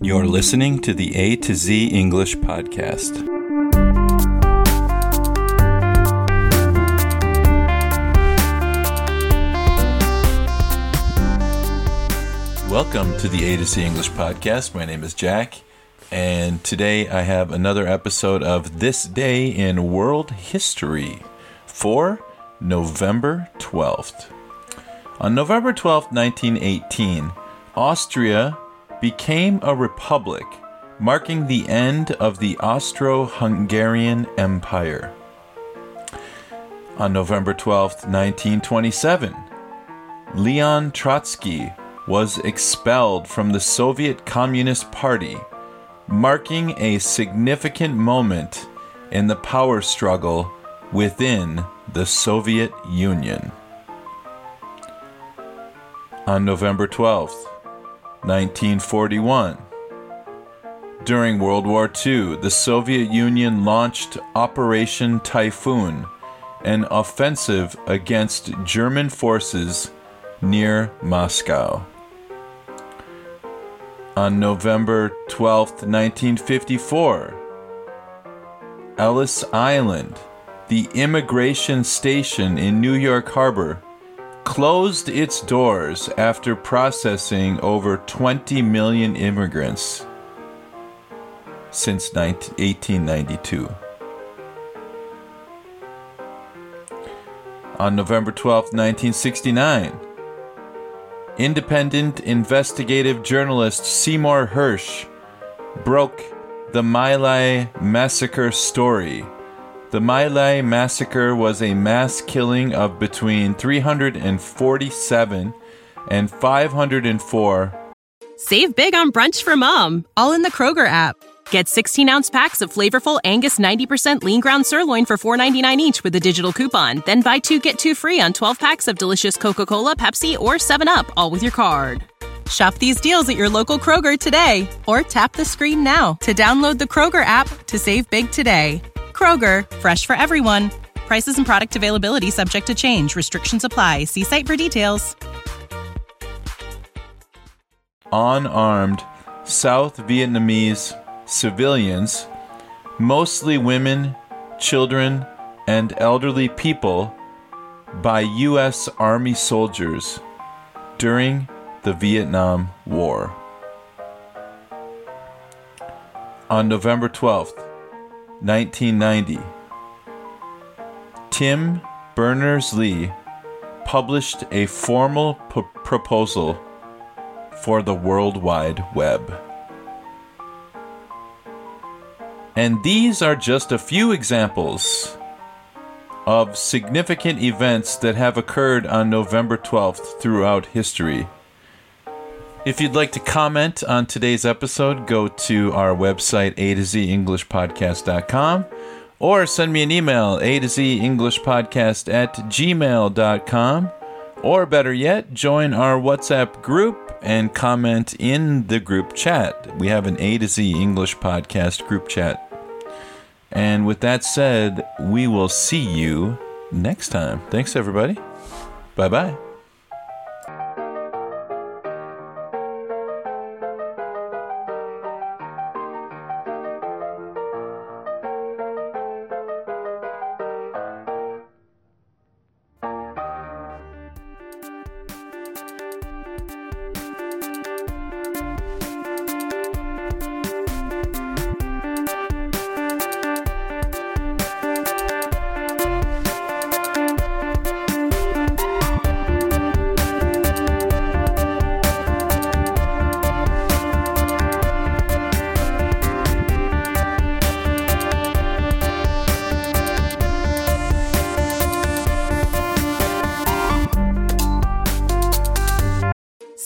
You're listening to the A to Z English Podcast. Welcome to the A to Z English Podcast. My name is Jack, and today I have another episode of This Day in World History for November 12th. On November 12th, 1918, Austria became a republic, marking the end of the Austro Hungarian Empire. On November 12, 1927, Leon Trotsky was expelled from the Soviet Communist Party, marking a significant moment in the power struggle within the Soviet Union. On November 12, 1941, during World War II, the Soviet Union launched Operation Typhoon, an offensive against German forces near Moscow. On November 12, 1954, Ellis Island, the immigration station in New York Harbor, closed its doors after processing over 20 million immigrants since 19- 1892. On November 12, 1969, independent investigative journalist Seymour Hersh broke the My Lai massacre story. The My Lai massacre was a mass killing of between 347 and 504 Save big on brunch for mom, all in the Kroger app. Get 16 ounce packs of flavorful Angus 90% lean ground sirloin for $4.99 each with a digital coupon. Then buy two get two free on 12 packs of delicious Coca Cola, Pepsi, or 7UP, all with your card. Shop these deals at your local Kroger today or tap the screen now to download the Kroger app to save big today. Kroger, fresh for everyone. Prices and product availability subject to change. Restrictions apply. See site for details. unarmed South Vietnamese civilians, mostly women, children, and elderly people, by U.S. Army soldiers during the Vietnam War. On November 12th, 1990, Tim Berners Lee published a formal p- proposal for the World Wide Web. And these are just a few examples of significant events that have occurred on November 12th throughout history. If you'd like to comment on today's episode, go to our website, a to z englishpodcast.com, or send me an email, a to z English Podcast at gmail.com, or better yet, join our WhatsApp group and comment in the group chat. We have an A to Z English podcast group chat. And with that said, we will see you next time. Thanks, everybody. Bye bye.